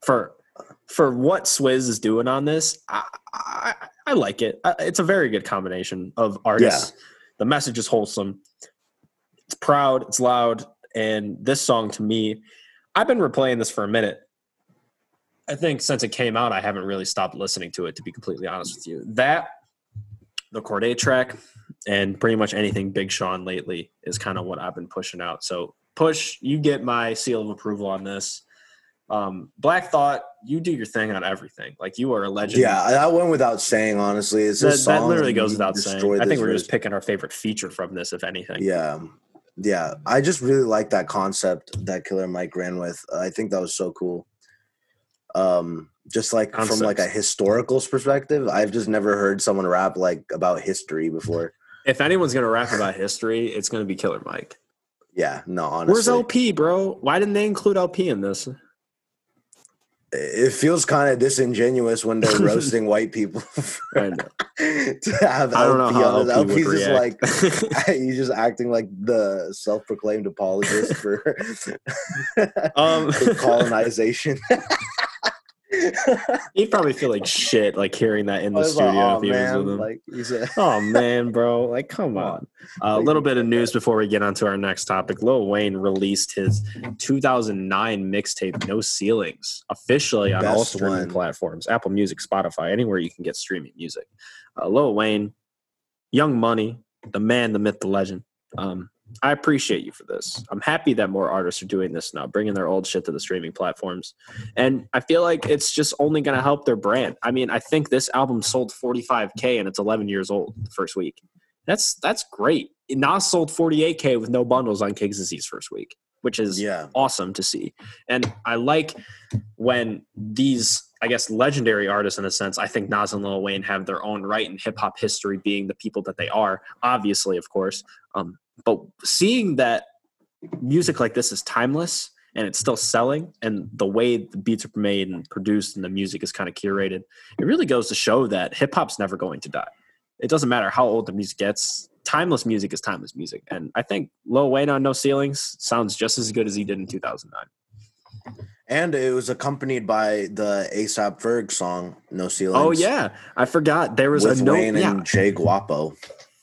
for for what Swizz is doing on this, I I, I like it. I, it's a very good combination of artists. The message is wholesome. It's proud. It's loud. And this song to me, I've been replaying this for a minute. I think since it came out, I haven't really stopped listening to it. To be completely honest with you, that the Cordae track and pretty much anything Big Sean lately is kind of what I've been pushing out. So push, you get my seal of approval on this. Um, Black Thought, you do your thing on everything. Like you are a legend. yeah, that went without saying. Honestly, it's that, that literally goes without saying. I think we're verse. just picking our favorite feature from this, if anything. Yeah, Yeah, I just really like that concept that Killer Mike ran with. I think that was so cool. Um, just like from like a Concepts. historical perspective, I've just never heard someone rap like about history before. If anyone's gonna rap about history, it's gonna be Killer Mike. Yeah, no, honestly, Where's LP, bro? Why didn't they include LP in this? It feels kind of disingenuous when they're roasting white people I know. to have I don't know LP how on it. LP would LP's just like he's just acting like the self-proclaimed apologist for, Um, for colonization. He'd probably feel like shit, like hearing that in the was like, studio "Aw, if he was man," with them. like said, Oh man, bro! Like, come on. Uh, a Like, little bit of news before we get on to our next topic. Lil Wayne released his 2009 mixtape "No Ceilings" officially on all streaming one. platforms: Apple Music, Spotify, anywhere you can get streaming music. Uh, Lil Wayne, Young Money, the man, the myth, the legend. Um, I appreciate you for this. I'm happy that more artists are doing this now, bringing their old shit to the streaming platforms. And I feel like it's just only going to help their brand. I mean, I think this album sold 45k and it's 11 years old the first week. That's that's great. Nas sold 48k with no bundles on King's Disease first week, which is yeah, awesome to see. And I like when these, I guess, legendary artists in a sense, I think Nas and Lil Wayne have their own right in hip hop history, being the people that they are, obviously, of course. Um, but seeing that music like this is timeless and it's still selling, and the way the beats are made and produced and the music is kind of curated, it really goes to show that hip hop's never going to die. It doesn't matter how old the music gets. Timeless music is timeless music, and I think Lil Wayne on No Ceilings sounds just as good as he did in 2009. and it was accompanied by the ASAP Ferg song "No Ceilings." Oh yeah, I forgot there was with a no Wayne yeah, and Jay Gwuapo.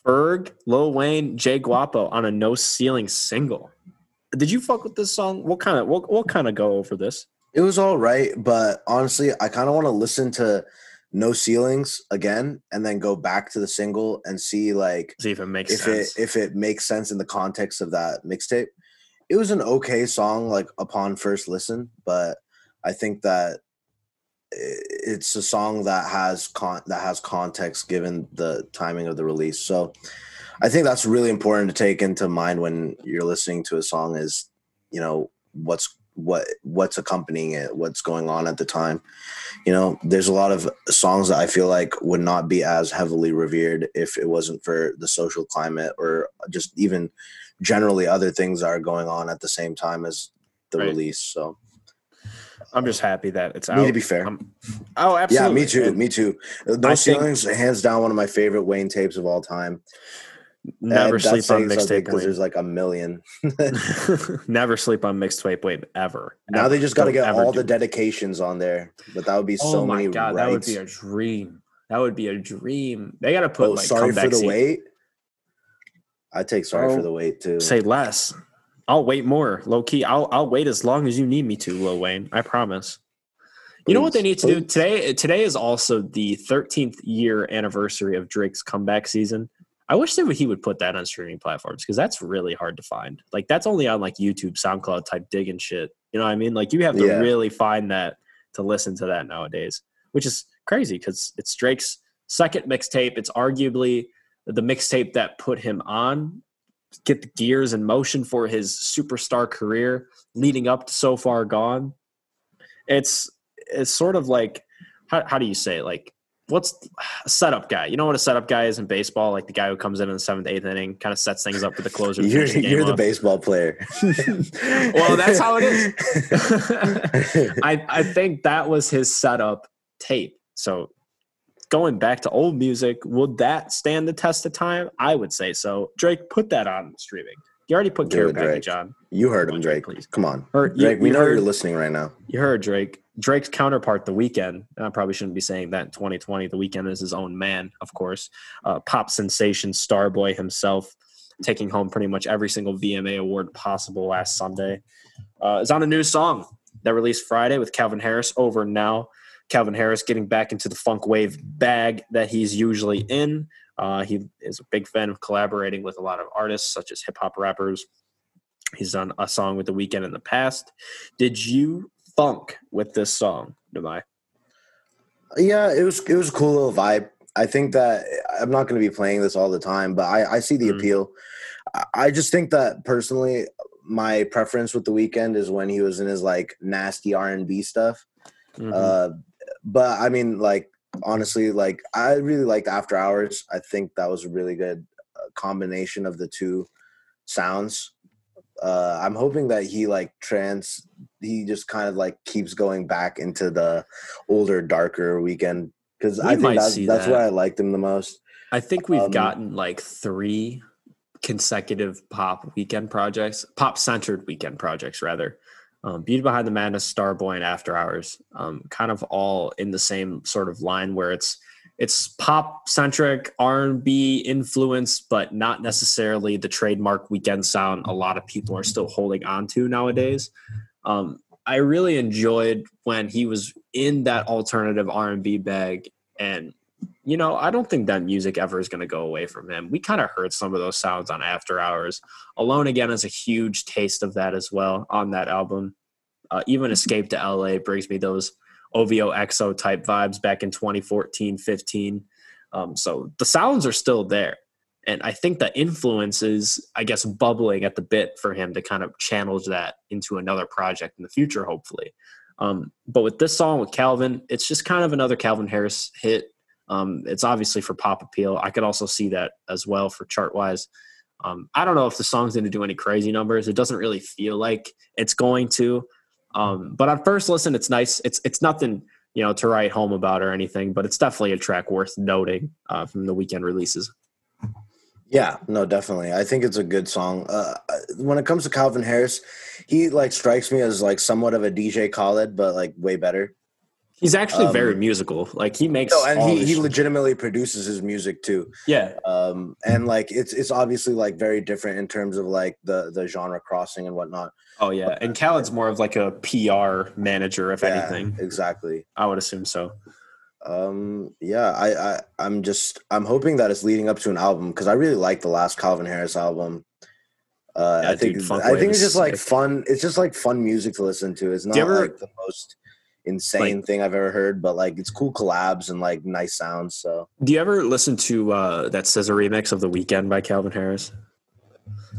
Ferg, Lil Wayne, Jay Gwuapo on a No Ceiling single. Did you fuck with this song? What kind of we'll, we'll kind of go over this. It was all right, but honestly, I kind of want to listen to "No Ceilings" again and then go back to the single and see like See if it makes if sense. it if it makes sense in the context of that mixtape. It was an okay song, like upon first listen, but I think that it's a song that has con that has context given the timing of the release. So I think that's really important to take into mind when you're listening to a song is, you know, what's what what's accompanying it, what's going on at the time. You know, there's a lot of songs that I feel like would not be as heavily revered if it wasn't for the social climate or just even generally other things that are going on at the same time as the Right. release. So I'm just happy that it's out. need to be fair. I'm- oh, yeah, me too. And Me too. I No think- ceilings, hands down, one of my favorite Wayne tapes of all time. Never And sleep on mixtape. because there's like a million. Never sleep on mixtape Wayne ever. now Ever. they just got to get all the dedications on there, but that would be Oh so my many god, rights. that would be a dream. That would be a dream. They got to put oh, like sorry for the scene- wait. I take sorry Oh, for the wait too. Say less. I'll wait more. Low key. I'll I'll wait as long as you need me to, Lil Wayne. I promise. You know what they need to do today? Today is also the 13th year anniversary of Drake's comeback season. I wish that he would put that on streaming platforms because that's really hard to find. Like that's only on like YouTube, SoundCloud type digging shit. You know what I mean? Like you have to Yeah. really find that to listen to that nowadays, which is crazy because it's Drake's second mixtape. It's arguably the mixtape that put him on, get the gears in motion for his superstar career leading up to So Far Gone. It's it's sort of like how, how do you say it? like what's a setup guy? You know what a setup guy is in baseball? Like the guy who comes in in the seventh, eighth inning, kind of sets things up for the closer. You're, the you're the baseball player. well, that's how it is. I, I think that was his setup tape. So going back to old music, would that stand the test of time? I would say so. Drake, put that on streaming. You already put Care Package Drake. on. You heard him, on, Drake. please. Come on, Or you- Drake. we you know heard- you're listening right now. You heard Drake. Drake's counterpart, The Weeknd. And I probably shouldn't be saying that in 2020. The Weeknd is his own man, of course. Uh, pop sensation, Starboy himself, taking home pretty much every single VMA award possible last Sunday. Uh, is on a new song that released Friday with Calvin Harris. Over now, Calvin Harris getting back into the funk wave bag that he's usually in. Uh, he is a big fan of collaborating with a lot of artists, such as hip hop rappers. He's done a song with The Weeknd in the past. Did you funk with this song, Nimai? Yeah, it was it was a cool little vibe. I think that I'm not going to be playing this all the time, but I, I see the Mm. appeal. I- just think that personally, my preference with the Weeknd is when he was in his like nasty R and B stuff. Mhm. Uh, but I mean, like honestly, like I really liked After Hours. I think that was a really good uh, combination of the two sounds. Uh, I'm hoping that he like trans, he just kind of like keeps going back into the older, darker Weeknd because We I think that's that's that. where I liked him the most. I think we've Um, gotten like three consecutive pop Weeknd projects, pop centered Weeknd projects rather. Um, Beauty Behind the Madness, Starboy, and After Hours, um, kind of all in the same sort of line where it's it's pop centric R and B influence, but not necessarily the trademark Weeknd sound. A lot of people are still holding on to nowadays. Um, I really enjoyed when he was in that alternative R and B bag, and you know, I don't think that music ever is going to go away from him. We kind of heard some of those sounds on After Hours. Alone Again is a huge taste of that as well on that album. Uh, even Escape to LA brings me those OVO XO type vibes back in 2014, 15. Um, so the sounds are still there. And I think the influence is, I guess, bubbling at the bit for him to kind of channel that into another project in the future, hopefully. Um, but with this song with Calvin, it's just kind of another Calvin Harris hit. Um, it's obviously for pop appeal. I could also see that as well for chart wise. Um, I don't know if the song's going to do any crazy numbers. It doesn't really feel like it's going to. Um, but on first listen, it's nice. It's it's nothing you know to write home about or anything, but it's definitely a track worth noting uh, from the Weeknd releases. Yeah, no, definitely. I think it's a good song. Uh, when it comes to Calvin Harris, he like strikes me as like somewhat of a DJ Khaled, but like way better. He's actually Um, very musical. Like he makes No, and he, he legitimately produces his music too. yeah Um, and like it's it's obviously like very different in terms of like the the genre crossing and whatnot. oh yeah. And Khaled's more of like a PR manager, if Yeah, anything. exactly. I would assume so. Um, yeah, I, I I'm just I'm hoping that it's leading up to an album because I really like the last Calvin Harris album. Uh, Yeah, I think dude, I think it's just like sick. fun. It's just like fun music to listen to. It's not ever- like the most insane thing I've ever heard, but like it's cool collabs and like nice sounds. So Do you ever listen to uh, that SZA remix of The Weekend by Calvin Harris?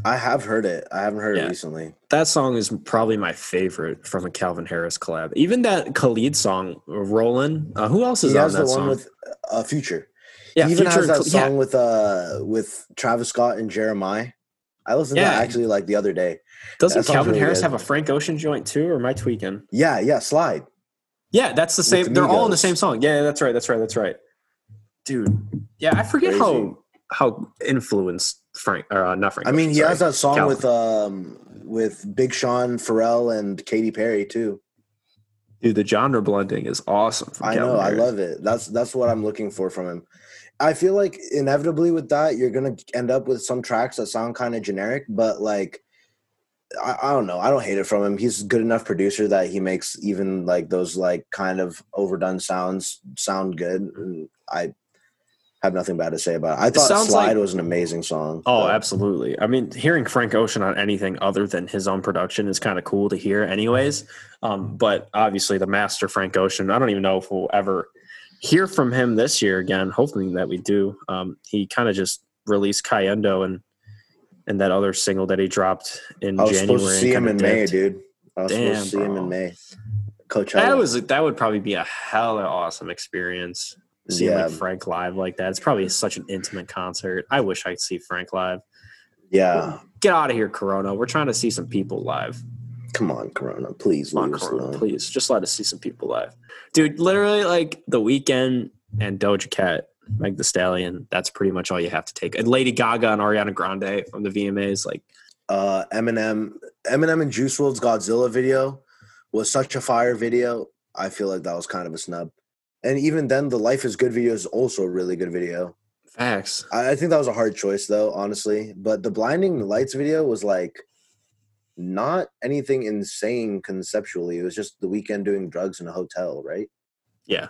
I have heard it. I haven't heard Yeah. it recently. That song is probably my favorite from a Calvin Harris collab. Even that Khalid song, Rollin'. Uh, who else is He on has that the one song? with uh, Future. yeah, he even Future has that Khal- yeah. song with uh with Travis Scott and Jeremih. I listened to that actually like the other day. Doesn't Calvin really Harris good. have a Frank Ocean joint too, or am I tweaking? Yeah, yeah, slide. Yeah, that's the same. They're all in the same song. Yeah, that's right. That's right. That's right. Dude, yeah, I forget Crazy. how how influenced Frank or uh, not Frank. I mean, Ocean, he has that song Calvin. with um with Big Sean, Pharrell, and Katy Perry too. dude. The genre blending is awesome. I Calvin know, I love it. That's that's what I'm looking for from him. I feel like inevitably with that, you're gonna end up with some tracks that sound kind of generic, but like I, I don't know. I don't hate it from him. He's a good enough producer that he makes even like those like kind of overdone sounds sound good. And I have nothing bad to say about it. I thought sounds Slide like- was an amazing song. Oh, but- absolutely. I mean, hearing Frank Ocean on anything other than his own production is kind of cool to hear, anyways. Um, but obviously, the master Frank Ocean. I don't even know if we'll ever hear from him this year again. Hopefully that we do. Um, he kind of just released Cayendo and and that other single that he dropped in I was January. supposed to see him in May, dude. I was Damn, supposed to see him in May. Coachella. That was that would probably be a hell hella awesome experience. Seeing Yeah. like Frank live like that. It's probably such an intimate concert. I wish I could see Frank live. yeah. Get out of here, Corona. We're trying to see some people live. Come on, Corona. Please Come on, us Corona, please. Just let us see some people live. Dude, literally like the Weeknd and Doja Cat, Meg the Stallion, that's pretty much all you have to take. And Lady Gaga and Ariana Grande from the VMAs, like uh Eminem Eminem and Juice WRLD's Godzilla video was such a fire video. I feel like that was kind of a snub. And even then the Life is Good video is also a really good video. facts. I, I think that was a hard choice though, honestly. But the Blinding Lights video was like not anything insane conceptually. It was just the Weeknd doing drugs in a hotel, right? Yeah.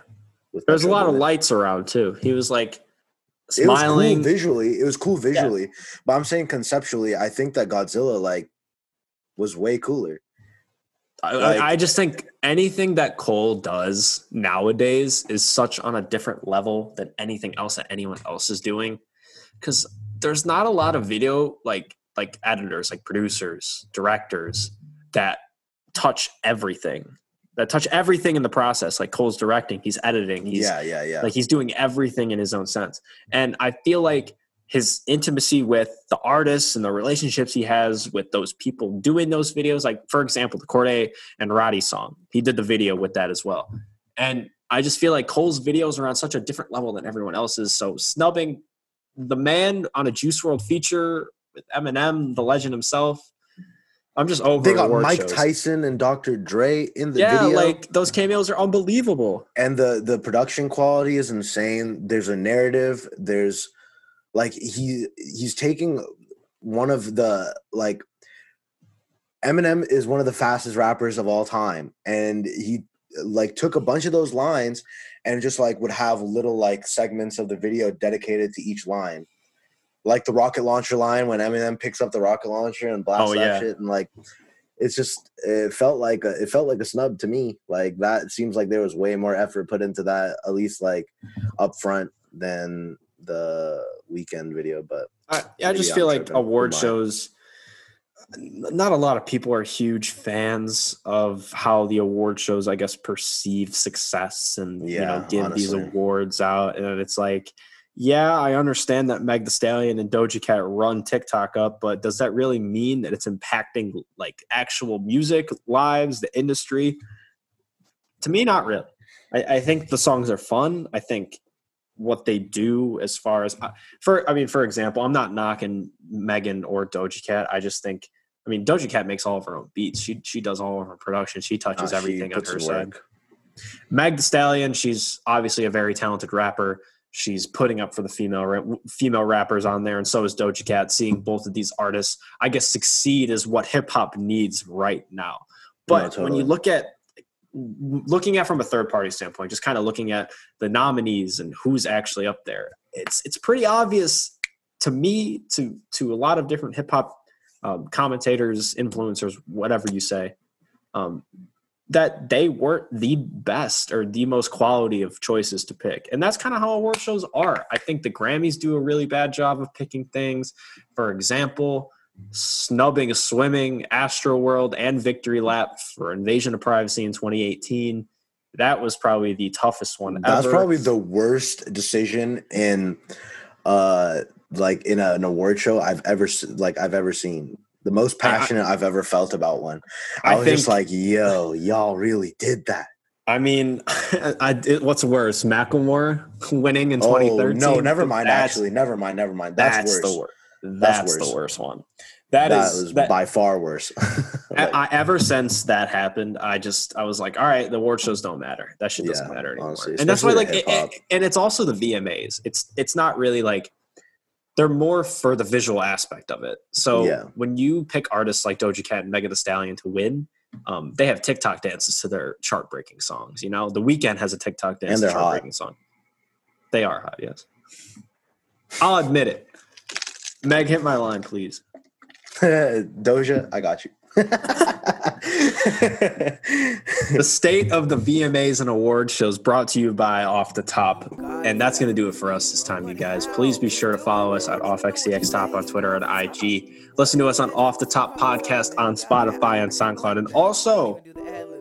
There's a lot of lights around too. He was like It was smiling. cool visually. It was cool visually, but I'm saying conceptually, I think that Godzilla like was way cooler. I, Like- I just think anything that Cole does nowadays is such on a different level than anything else that anyone else is doing. Because there's not a lot of video like like editors, like producers, directors that touch everything. That touch everything in the process. Like Cole's directing, he's editing, he's yeah, yeah, yeah. like he's doing everything in his own sense. And I feel like his intimacy with the artists and the relationships he has with those people doing those videos, like for example, the Cordae and Roddy song, he did the video with that as well. And I just feel like Cole's videos are on such a different level than everyone else's. So snubbing the man on a Juice WRLD feature with Eminem, the legend himself. I'm just over. they got Mike shows. Tyson and Dr. Dre in the yeah, video. like those cameos are unbelievable. and the the production quality is insane there's a narrative there's like he he's taking one of the like Eminem is one of the fastest rappers of all time and he like took a bunch of those lines and just like would have little like segments of the video dedicated to each line like the rocket launcher line when Eminem picks up the rocket launcher and blasts Oh, that shit and like it's just it felt like a, it felt like a snub to me like that seems like there was way more effort put into that at least like up front than the Weeknd video but I, I Maybe just I'm feel like award Who am I? shows. Not a lot of people are huge fans of how the award shows, I guess, perceive success and you know Yeah, give these awards out. And it's like, yeah, I understand that Meg The Stallion and Doja Cat run TikTok up, but does that really mean that it's impacting like actual music lives, the industry? To me, not really. I, I think the songs are fun. I think what they do as far as for I mean, for example, I'm not knocking Megan or Doja Cat. I just think I mean Doja Cat makes all of her own beats. She she does all of her production. She touches uh, she everything on her side. Meg The Stallion, she's obviously a very talented rapper. She's putting up for the female female rappers on there, and so is Doja Cat. Seeing both of these artists, I guess, succeed is what hip hop needs right now. But when you look at looking at from a third party standpoint, just kind of looking at the nominees and who's actually up there, it's it's pretty obvious to me, to to a lot of different hip hop um, commentators, influencers, whatever you say, um, that they weren't the best or the most quality of choices to pick. And that's kind of how award shows are. I think the Grammys do a really bad job of picking things. For example, snubbing swimming, Astroworld, and Victory Lap for Invasion of Privacy in 2018. That was probably the toughest one That's ever. probably the worst decision in uh like in a, an award show I've ever like I've ever seen. The most I- I- passionate I've ever felt about one. I, I was just like, "Yo, y'all really did that." I mean, I, it, what's worse, Macklemore winning in Oh 2013? no, never mind. That's- Actually, never mind. Never mind. That's, that's, worse. the worst. That's, worse. the worst one. That, that is was that, by far worse. I, I- ever since that happened, I just I was like, all right, the award shows don't matter. That shit doesn't Yeah, matter anymore. honestly, and that's why, like, it, it- and it's also the VMAs. It's it's not really like they're more for the visual aspect of it. So Yeah. when you pick artists like Doja Cat and Megan Thee Stallion to win, um, they have TikTok dances to their chart breaking songs. You know, The Weeknd has a TikTok dance And to chart breaking song. They are hot, yes. I'll admit it. Meg, hit my line, please. Doja, I got you. The state of the VMAs and award shows brought to you by Off the Top. And that's going to do it for us this time, you guys. Please be sure to follow us at OffXCXTop on Twitter and IG. Listen to us on Off the Top Podcast on Spotify and SoundCloud. And also,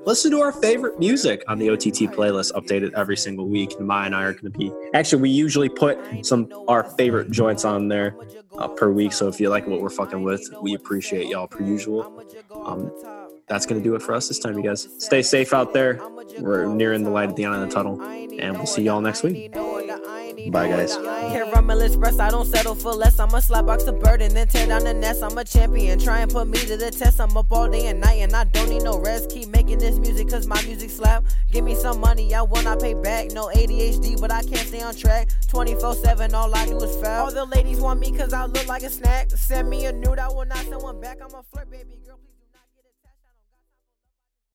listen to our favorite music on the OTT playlist, updated every single week. And Nimai and I are going to be actually, we usually put some our favorite joints on there uh, per week. So if you like what we're fucking with, we appreciate y'all per usual. Um, that's going to do it for us this time, you guys. Stay safe out there. We're nearing the light at the end of the tunnel, and we'll see y'all next week. Bye, guys. Caramel express, I don't settle for less. I'm a slap box a bird and then tear down the nest. I'm a champion. Try and put me to the test. I'm up all day and night and I don't need no rest. Keep making this music cause my music slap. Give me some money, I will not pay back. No ADHD, but I can't stay on track. 24 7, all I do is foul. All the ladies want me cause I look like a snack. Send me a nude, I will not send one back. I'm a flirt, baby girl. Please